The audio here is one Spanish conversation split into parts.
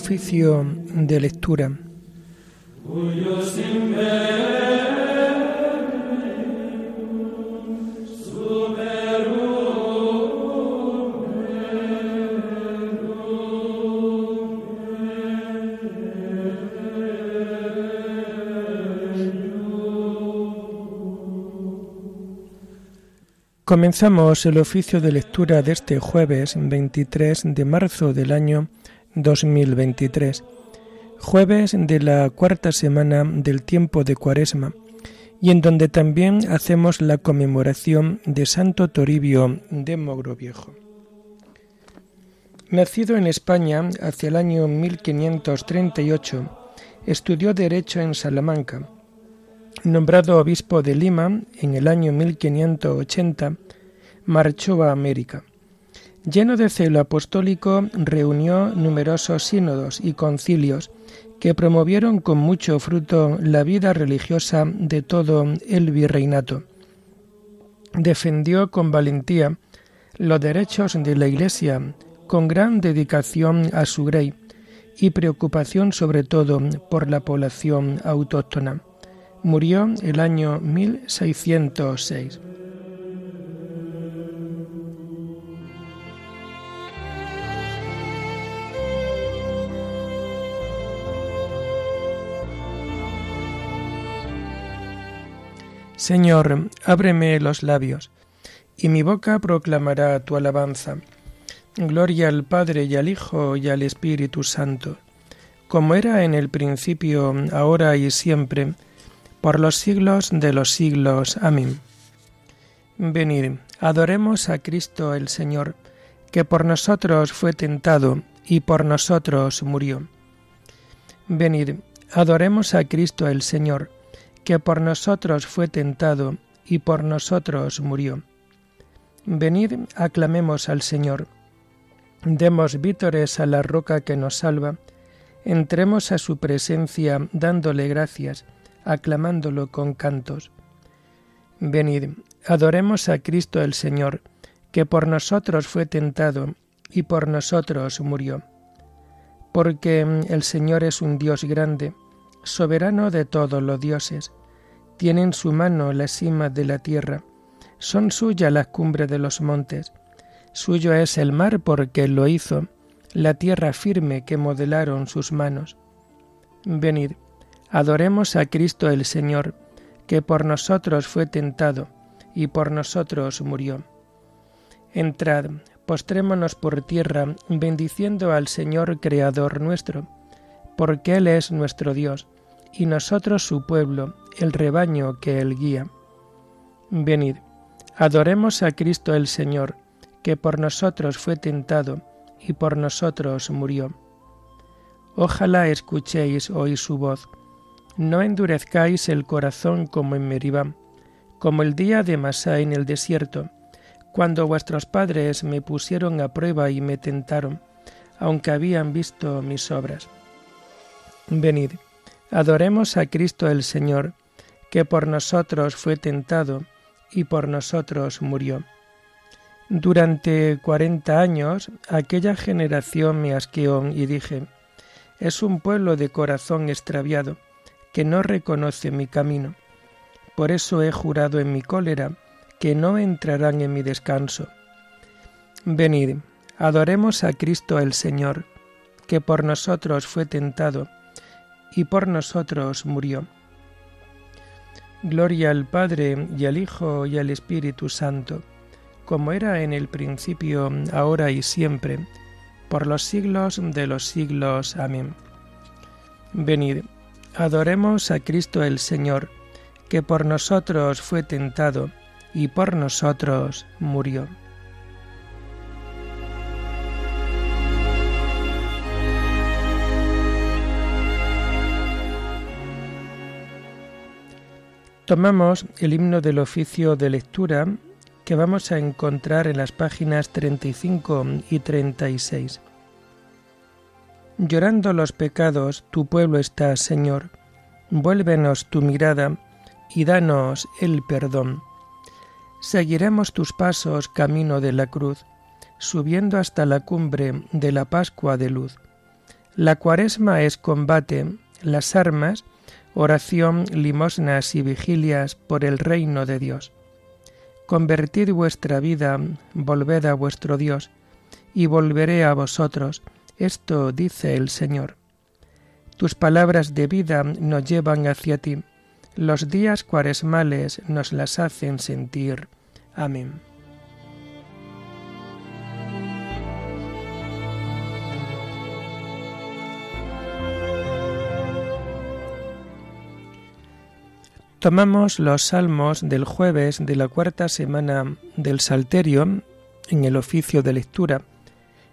Oficio de lectura. Comenzamos el oficio de lectura de este jueves 23 de marzo del año 2023, jueves de la cuarta semana del tiempo de Cuaresma, y en donde también hacemos la conmemoración de Santo Toribio de Mogrovejo. Nacido en España hacia el año 1538, estudió Derecho en Salamanca Nombrado obispo de Lima en el año 1580, marchó a América. Lleno de celo apostólico, reunió numerosos sínodos y concilios que promovieron con mucho fruto la vida religiosa de todo el virreinato. Defendió con valentía los derechos de la Iglesia, con gran dedicación a su grey y preocupación sobre todo por la población autóctona. Murió el año 1606. Señor, ábreme los labios, y mi boca proclamará tu alabanza. Gloria al Padre y al Hijo y al Espíritu Santo, como era en el principio, ahora y siempre, por los siglos de los siglos. Amén. Venid, adoremos a Cristo el Señor, que por nosotros fue tentado y por nosotros murió. Venid, adoremos a Cristo el Señor, que por nosotros fue tentado y por nosotros murió. Venid, aclamemos al Señor. Demos vítores a la roca que nos salva. Entremos a su presencia dándole gracias aclamándolo con cantos. Venid, adoremos a Cristo el Señor, que por nosotros fue tentado y por nosotros murió. Porque el Señor es un Dios grande, soberano de todos los dioses. Tiene en su mano la cima de la tierra, son suyas las cumbres de los montes. Suyo es el mar porque lo hizo, la tierra firme que modelaron sus manos. Venid, Adoremos a Cristo el Señor, que por nosotros fue tentado y por nosotros murió. Entrad, postrémonos por tierra, bendiciendo al Señor Creador nuestro, porque Él es nuestro Dios, y nosotros su pueblo, el rebaño que Él guía. Venid, adoremos a Cristo el Señor, que por nosotros fue tentado y por nosotros murió. Ojalá escuchéis hoy su voz no endurezcáis el corazón como en Meribá, como el día de Masá en el desierto, cuando vuestros padres me pusieron a prueba y me tentaron, aunque habían visto mis obras. Venid, adoremos a Cristo el Señor, que por nosotros fue tentado y por nosotros murió. Durante cuarenta años aquella generación me asqueó y dije, es un pueblo de corazón extraviado, que no reconoce mi camino. Por eso he jurado en mi cólera que no entrarán en mi descanso. Venid, adoremos a Cristo el Señor, que por nosotros fue tentado y por nosotros murió. Gloria al Padre y al Hijo y al Espíritu Santo, como era en el principio, ahora y siempre, por los siglos de los siglos. Amén. Venid, Adoremos a Cristo el Señor, que por nosotros fue tentado y por nosotros murió. Tomamos el himno del oficio de lectura que vamos a encontrar en las páginas 35 y 36. Llorando los pecados, tu pueblo está, Señor. Vuélvenos tu mirada y danos el perdón. Seguiremos tus pasos camino de la cruz, subiendo hasta la cumbre de la Pascua de luz. La cuaresma es combate, las armas, oración, limosnas y vigilias por el reino de Dios. Convertid vuestra vida, volved a vuestro Dios, y volveré a vosotros. Esto dice el Señor. Tus palabras de vida nos llevan hacia ti. Los días cuaresmales nos las hacen sentir. Amén. Tomamos los salmos del jueves de la cuarta semana del Salterio en el oficio de lectura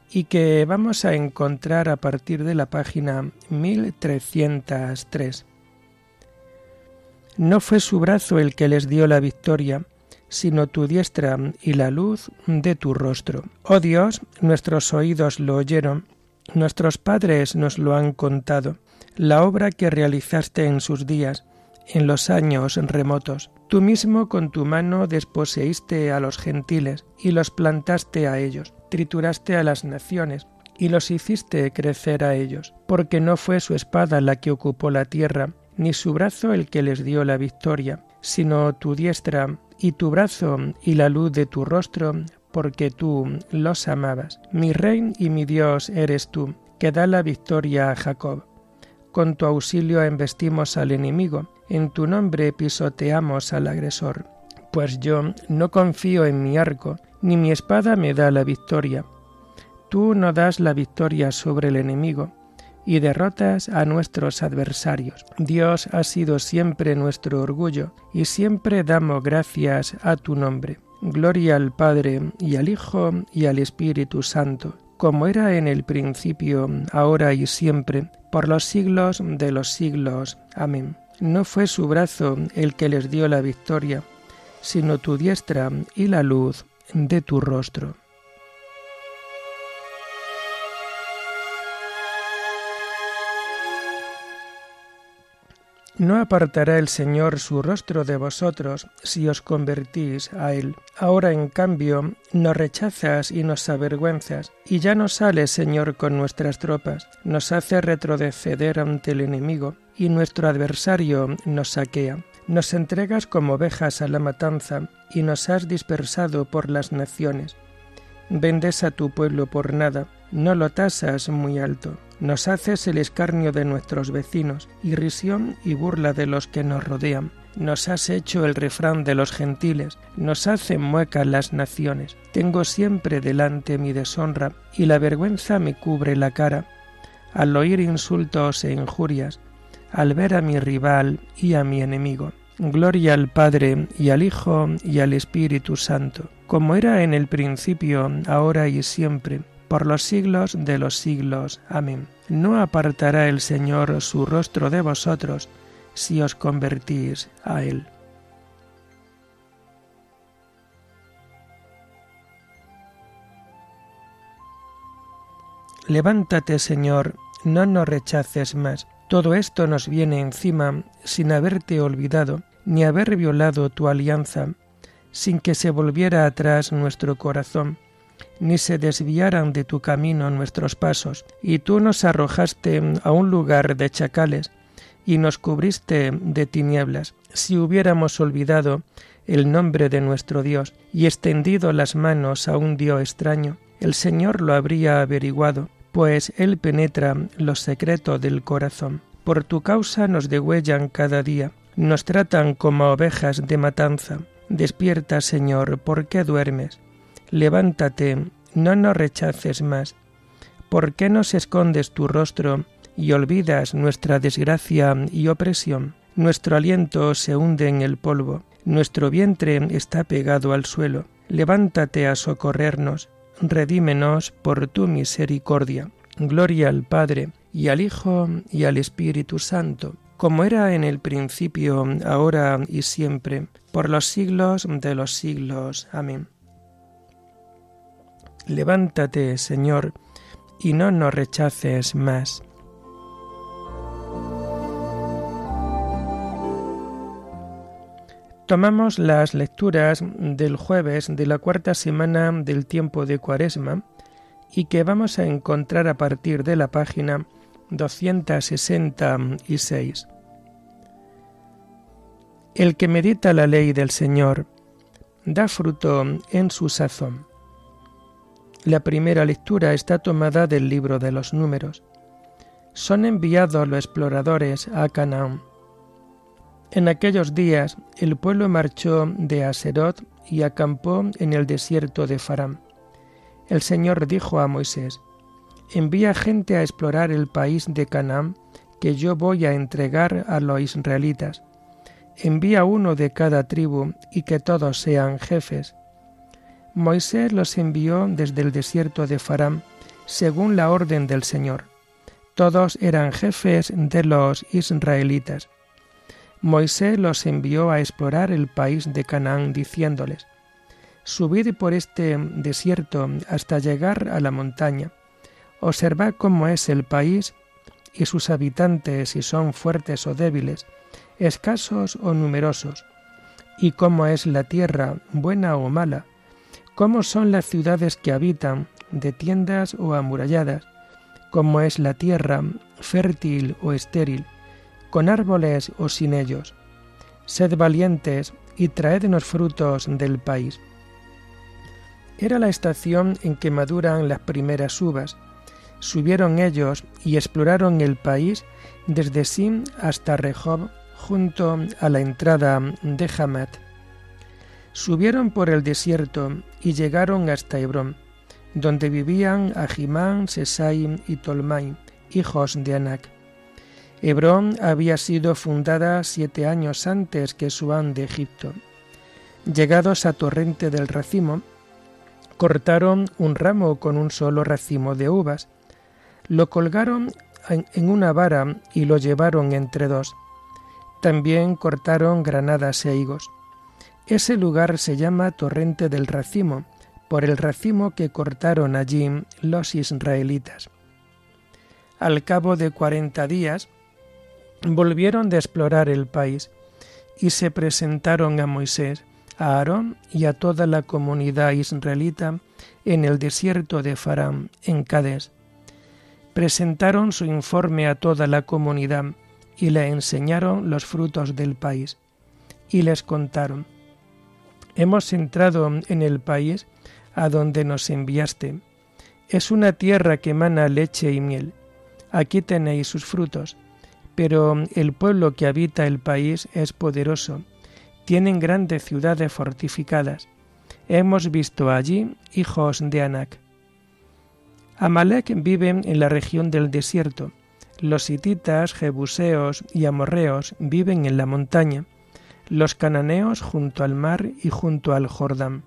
y que vamos a encontrar a partir de la página 1303. No fue su brazo el que les dio la victoria, sino tu diestra y la luz de tu rostro. Oh Dios, nuestros oídos lo oyeron, nuestros padres nos lo han contado, la obra que realizaste en sus días, en los años remotos. Tú mismo con tu mano desposeíste a los gentiles y los plantaste a ellos, trituraste a las naciones y los hiciste crecer a ellos, porque no fue su espada la que ocupó la tierra, ni su brazo el que les dio la victoria, sino tu diestra y tu brazo y la luz de tu rostro, porque tú los amabas. Mi rey y mi Dios eres tú, que da la victoria a Jacob. Con tu auxilio embestimos al enemigo, en tu nombre pisoteamos al agresor. Pues yo no confío en mi arco, ni mi espada me da la victoria. Tú no das la victoria sobre el enemigo, y derrotas a nuestros adversarios. Dios ha sido siempre nuestro orgullo, y siempre damos gracias a tu nombre. Gloria al Padre, y al Hijo, y al Espíritu Santo, como era en el principio, ahora y siempre, por los siglos de los siglos. Amén. No fue su brazo el que les dio la victoria, sino tu diestra y la luz de tu rostro. No apartará el Señor su rostro de vosotros si os convertís a Él. Ahora, en cambio, nos rechazas y nos avergüenzas, y ya no sales, Señor, con nuestras tropas, nos hace retroceder ante el enemigo, y nuestro adversario nos saquea. Nos entregas como ovejas a la matanza, y nos has dispersado por las naciones. Vendes a tu pueblo por nada, no lo tasas muy alto. Nos haces el escarnio de nuestros vecinos, irrisión y burla de los que nos rodean. Nos has hecho el refrán de los gentiles, nos hacen muecas las naciones. Tengo siempre delante mi deshonra, y la vergüenza me cubre la cara. Al oír insultos e injurias, al ver a mi rival y a mi enemigo. Gloria al Padre y al Hijo y al Espíritu Santo, como era en el principio, ahora y siempre por los siglos de los siglos. Amén. No apartará el Señor su rostro de vosotros si os convertís a Él. Levántate, Señor, no nos rechaces más. Todo esto nos viene encima sin haberte olvidado, ni haber violado tu alianza, sin que se volviera atrás nuestro corazón ni se desviaran de tu camino nuestros pasos, y tú nos arrojaste a un lugar de chacales, y nos cubriste de tinieblas. Si hubiéramos olvidado el nombre de nuestro Dios y extendido las manos a un Dios extraño, el Señor lo habría averiguado, pues Él penetra los secretos del corazón. Por tu causa nos degüellan cada día, nos tratan como ovejas de matanza. Despierta, Señor, ¿por qué duermes? Levántate, no nos rechaces más. ¿Por qué nos escondes tu rostro y olvidas nuestra desgracia y opresión? Nuestro aliento se hunde en el polvo, nuestro vientre está pegado al suelo. Levántate a socorrernos, redímenos por tu misericordia. Gloria al Padre, y al Hijo, y al Espíritu Santo, como era en el principio, ahora y siempre, por los siglos de los siglos. Amén. Levántate, Señor, y no nos rechaces más. Tomamos las lecturas del jueves de la cuarta semana del tiempo de Cuaresma y que vamos a encontrar a partir de la página 266. El que medita la ley del Señor da fruto en su sazón. La primera lectura está tomada del libro de los números. Son enviados los exploradores a Canaán. En aquellos días el pueblo marchó de Aserot y acampó en el desierto de Faram. El Señor dijo a Moisés, Envía gente a explorar el país de Canaán que yo voy a entregar a los israelitas. Envía uno de cada tribu y que todos sean jefes. Moisés los envió desde el desierto de Faram, según la orden del Señor. Todos eran jefes de los israelitas. Moisés los envió a explorar el país de Canaán, diciéndoles, Subid por este desierto hasta llegar a la montaña. Observad cómo es el país y sus habitantes, si son fuertes o débiles, escasos o numerosos, y cómo es la tierra, buena o mala, cómo son las ciudades que habitan, de tiendas o amuralladas, cómo es la tierra, fértil o estéril, con árboles o sin ellos. Sed valientes y traednos frutos del país. Era la estación en que maduran las primeras uvas. Subieron ellos y exploraron el país desde Sim hasta Rehob, junto a la entrada de Hamat. Subieron por el desierto y llegaron hasta Hebrón, donde vivían Ahimán, Sesai y Tolmai, hijos de Anac. Hebrón había sido fundada siete años antes que Suán de Egipto. Llegados a Torrente del Racimo, cortaron un ramo con un solo racimo de uvas, lo colgaron en una vara y lo llevaron entre dos. También cortaron granadas e higos. Ese lugar se llama Torrente del Racimo, por el racimo que cortaron allí los israelitas. Al cabo de cuarenta días, volvieron de explorar el país y se presentaron a Moisés, a Aarón y a toda la comunidad israelita en el desierto de Farán, en Cades. Presentaron su informe a toda la comunidad y le enseñaron los frutos del país. Y les contaron, Hemos entrado en el país a donde nos enviaste. Es una tierra que emana leche y miel. Aquí tenéis sus frutos. Pero el pueblo que habita el país es poderoso. Tienen grandes ciudades fortificadas. Hemos visto allí hijos de Anac. Amalek vive en la región del desierto los hititas, jebuseos y amorreos viven en la montaña, los cananeos junto al mar y junto al Jordán.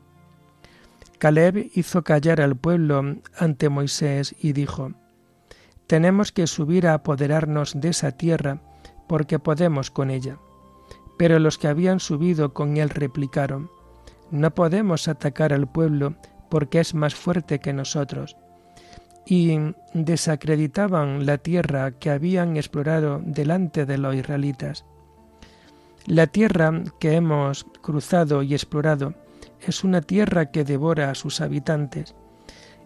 Caleb hizo callar al pueblo ante Moisés y dijo, Tenemos que subir a apoderarnos de esa tierra, porque podemos con ella. Pero los que habían subido con él replicaron, No podemos atacar al pueblo, porque es más fuerte que nosotros y desacreditaban la tierra que habían explorado delante de los israelitas. La tierra que hemos cruzado y explorado es una tierra que devora a sus habitantes.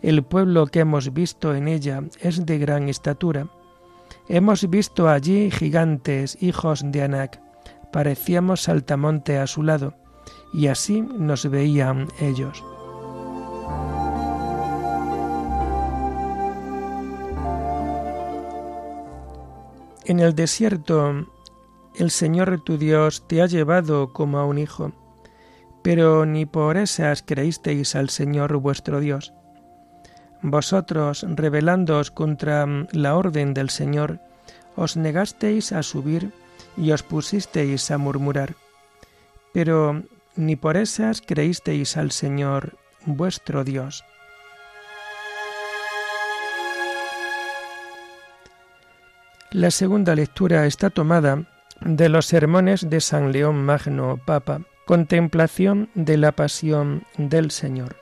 El pueblo que hemos visto en ella es de gran estatura. Hemos visto allí gigantes, hijos de Anac. Parecíamos saltamonte a su lado, y así nos veían ellos. En el desierto el Señor tu Dios te ha llevado como a un hijo, pero ni por esas creísteis al Señor vuestro Dios. Vosotros, rebelándoos contra la orden del Señor, os negasteis a subir y os pusisteis a murmurar. Pero ni por esas creísteis al Señor vuestro Dios. La segunda lectura está tomada de los sermones de San León Magno, Papa, contemplación de la pasión del Señor.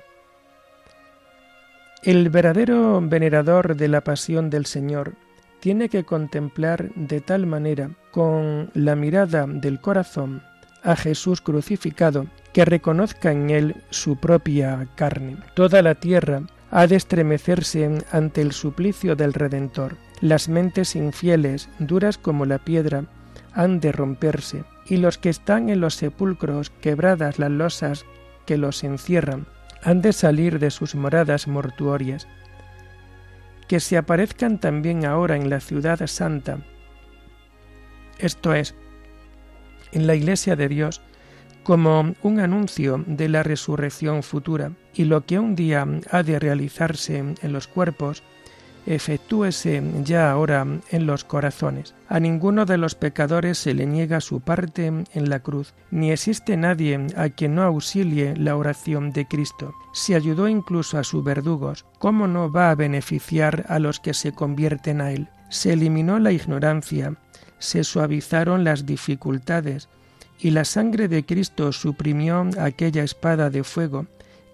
El verdadero venerador de la pasión del Señor tiene que contemplar de tal manera, con la mirada del corazón, a Jesús crucificado, que reconozca en él su propia carne. Toda la tierra ha de estremecerse ante el suplicio del Redentor Las mentes infieles, duras como la piedra, han de romperse, y los que están en los sepulcros, quebradas las losas que los encierran, han de salir de sus moradas mortuorias. Que se aparezcan también ahora en la ciudad santa, esto es, en la Iglesia de Dios, como un anuncio de la resurrección futura y lo que un día ha de realizarse en los cuerpos, efectúese ya ahora en los corazones. A ninguno de los pecadores se le niega su parte en la cruz, ni existe nadie a quien no auxilie la oración de Cristo. Si ayudó incluso a sus verdugos, ¿cómo no va a beneficiar a los que se convierten a Él? Se eliminó la ignorancia, se suavizaron las dificultades, y la sangre de Cristo suprimió aquella espada de fuego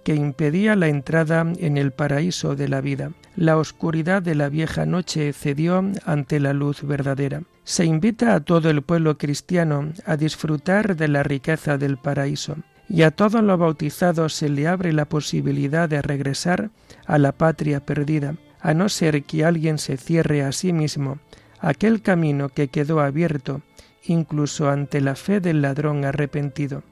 que impedía la entrada en el paraíso de la vida. La oscuridad de la vieja noche cedió ante la luz verdadera. Se invita a todo el pueblo cristiano a disfrutar de la riqueza del paraíso, y a todos los bautizados se le abre la posibilidad de regresar a la patria perdida, a no ser que alguien se cierre a sí mismo aquel camino que quedó abierto incluso ante la fe del ladrón arrepentido.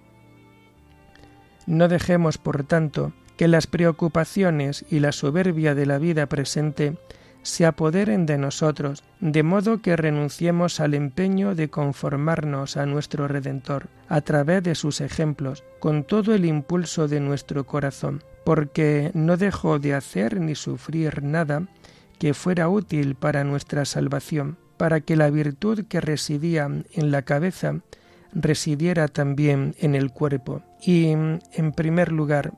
No dejemos, por tanto, que las preocupaciones y la soberbia de la vida presente se apoderen de nosotros, de modo que renunciemos al empeño de conformarnos a nuestro Redentor, a través de sus ejemplos, con todo el impulso de nuestro corazón, porque no dejó de hacer ni sufrir nada que fuera útil para nuestra salvación, para que la virtud que residía en la cabeza residiera también en el cuerpo. Y, en primer lugar,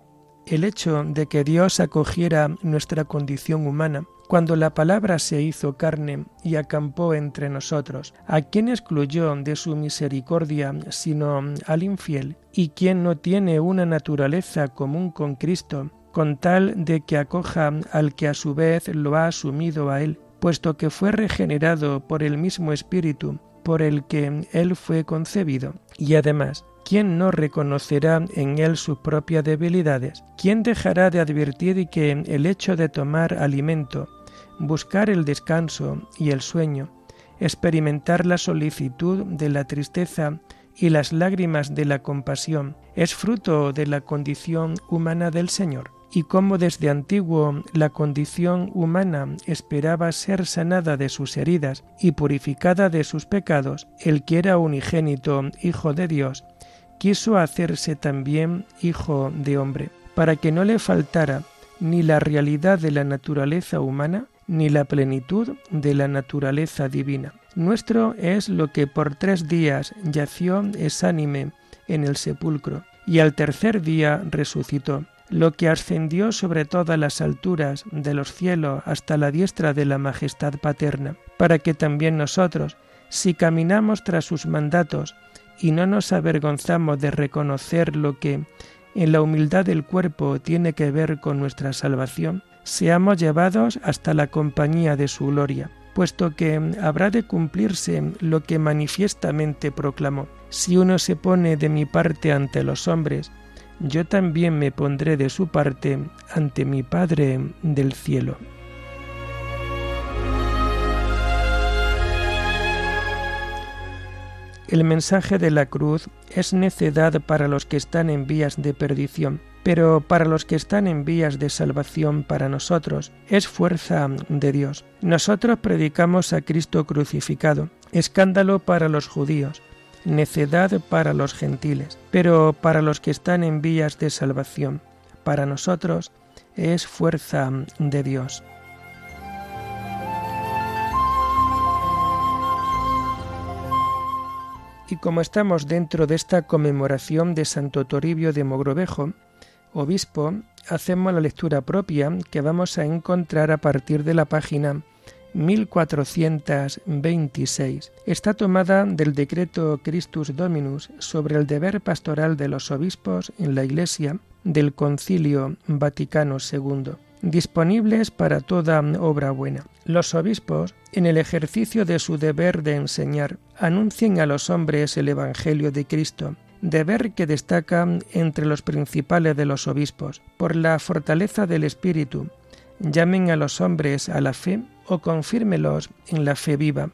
el hecho de que Dios acogiera nuestra condición humana, cuando la palabra se hizo carne y acampó entre nosotros, ¿a quién excluyó de su misericordia sino al infiel? ¿Y quién no tiene una naturaleza común con Cristo, con tal de que acoja al que a su vez lo ha asumido a él puesto que fue regenerado por el mismo Espíritu por el que él fue concebido. Y además, ¿quién no reconocerá en él sus propias debilidades? ¿Quién dejará de advertir que el hecho de tomar alimento, buscar el descanso y el sueño, experimentar la solicitud de la tristeza y las lágrimas de la compasión, es fruto de la condición humana del Señor? Y cómo desde antiguo la condición humana esperaba ser sanada de sus heridas y purificada de sus pecados, el que era unigénito Hijo de Dios, quiso hacerse también Hijo de hombre, para que no le faltara ni la realidad de la naturaleza humana, ni la plenitud de la naturaleza divina. Nuestro es lo que por tres días yació exánime en el sepulcro, y al tercer día resucitó lo que ascendió sobre todas las alturas de los cielos hasta la diestra de la majestad paterna, para que también nosotros, si caminamos tras sus mandatos y no nos avergonzamos de reconocer lo que en la humildad del cuerpo tiene que ver con nuestra salvación, seamos llevados hasta la compañía de su gloria, puesto que habrá de cumplirse lo que manifiestamente proclamó. Si uno se pone de mi parte ante los hombres, yo también me pondré de su parte ante mi Padre del cielo. El mensaje de la cruz es necedad para los que están en vías de perdición, pero para los que están en vías de salvación para nosotros es fuerza de Dios. Nosotros predicamos a Cristo crucificado, escándalo para los judíos, necedad para los gentiles, pero para los que están en vías de salvación, para nosotros es fuerza de Dios. Y como estamos dentro de esta conmemoración de Santo Toribio de Mogrovejo, obispo, hacemos la lectura propia que vamos a encontrar a partir de la página 1426. Está tomada del decreto Christus Dominus sobre el deber pastoral de los obispos en la Iglesia del Concilio Vaticano II, disponibles para toda obra buena. Los obispos, en el ejercicio de su deber de enseñar, anuncien a los hombres el Evangelio de Cristo, deber que destaca entre los principales de los obispos, por la fortaleza del espíritu, llamen a los hombres a la fe o confírmelos en la fe viva.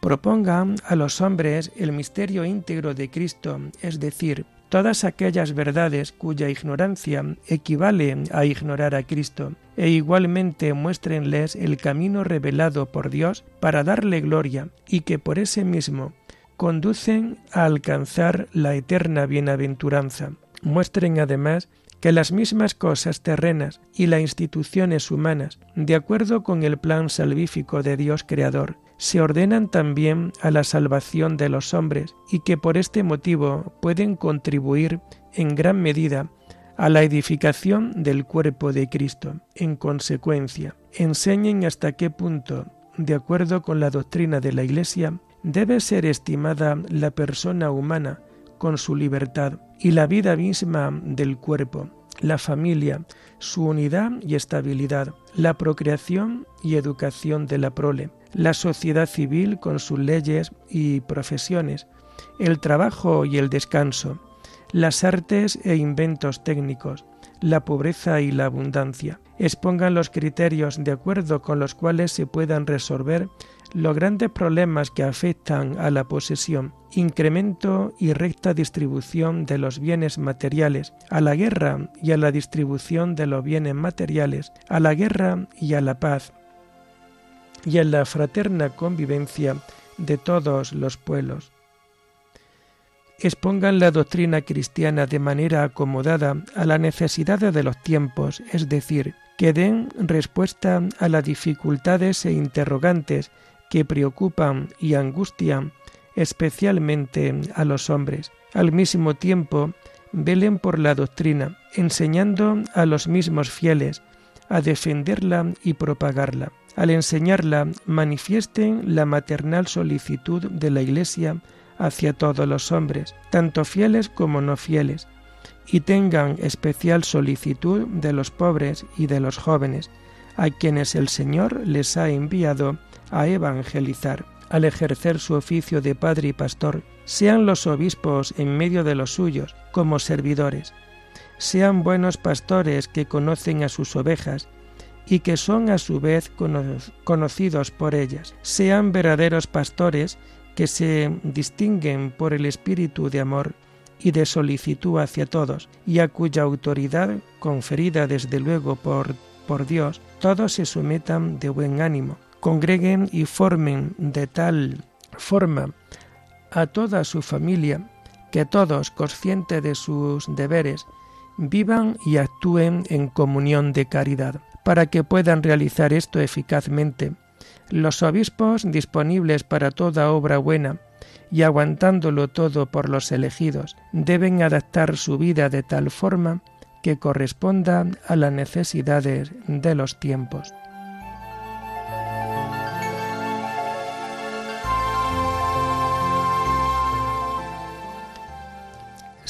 Proponga a los hombres el misterio íntegro de Cristo, es decir, todas aquellas verdades cuya ignorancia equivale a ignorar a Cristo, e igualmente muéstrenles el camino revelado por Dios para darle gloria y que por ese mismo conducen a alcanzar la eterna bienaventuranza. Muestren además que las mismas cosas terrenas y las instituciones humanas, de acuerdo con el plan salvífico de Dios Creador, se ordenan también a la salvación de los hombres y que por este motivo pueden contribuir en gran medida a la edificación del cuerpo de Cristo. En consecuencia, enseñen hasta qué punto, de acuerdo con la doctrina de la Iglesia, debe ser estimada la persona humana con su libertad y la vida misma del cuerpo, la familia, su unidad y estabilidad, la procreación y educación de la prole, la sociedad civil con sus leyes y profesiones, el trabajo y el descanso, las artes e inventos técnicos, la pobreza y la abundancia. Expongan los criterios de acuerdo con los cuales se puedan resolver los grandes problemas que afectan a la posesión, incremento y recta distribución de los bienes materiales, a la guerra y a la distribución de los bienes materiales, a la guerra y a la paz, y a la fraterna convivencia de todos los pueblos. Expongan la doctrina cristiana de manera acomodada a las necesidades de los tiempos, es decir, que den respuesta a las dificultades e interrogantes que preocupan y angustian especialmente a los hombres. Al mismo tiempo, velen por la doctrina, enseñando a los mismos fieles a defenderla y propagarla. Al enseñarla, manifiesten la maternal solicitud de la Iglesia hacia todos los hombres, tanto fieles como no fieles, y tengan especial solicitud de los pobres y de los jóvenes, a quienes el Señor les ha enviado a evangelizar. Al ejercer su oficio de padre y pastor, sean los obispos en medio de los suyos como servidores. Sean buenos pastores que conocen a sus ovejas y que son a su vez conocidos por ellas. Sean verdaderos pastores que se distinguen por el espíritu de amor y de solicitud hacia todos, y a cuya autoridad, conferida desde luego por, por Dios, todos se sometan de buen ánimo, congreguen y formen de tal forma a toda su familia que todos, conscientes de sus deberes, vivan y actúen en comunión de caridad. Para que puedan realizar esto eficazmente, los obispos disponibles para toda obra buena y aguantándolo todo por los elegidos, deben adaptar su vida de tal forma que corresponda a las necesidades de los tiempos.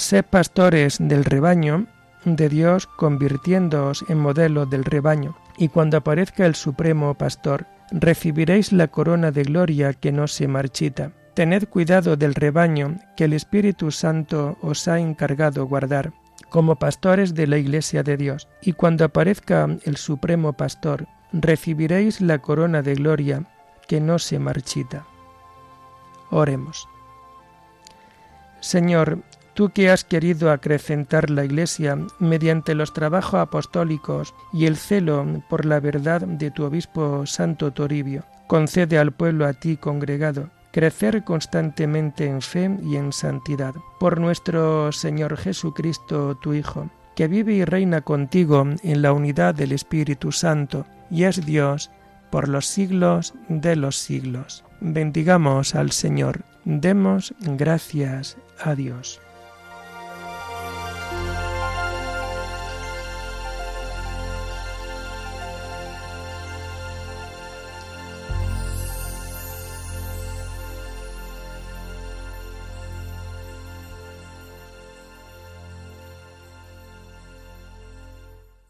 Sed pastores del rebaño de Dios convirtiéndoos en modelo del rebaño, y cuando aparezca el Supremo Pastor, recibiréis la corona de gloria que no se marchita. Tened cuidado del rebaño que el Espíritu Santo os ha encargado guardar, como pastores de la Iglesia de Dios, y cuando aparezca el Supremo Pastor, recibiréis la corona de gloria que no se marchita. Oremos. Señor, tú que has querido acrecentar la Iglesia mediante los trabajos apostólicos y el celo por la verdad de tu obispo Santo Toribio, concede al pueblo a ti congregado crecer constantemente en fe y en santidad. Por nuestro Señor Jesucristo, tu Hijo, que vive y reina contigo en la unidad del Espíritu Santo, y es Dios por los siglos de los siglos. Bendigamos al Señor, demos gracias a Dios.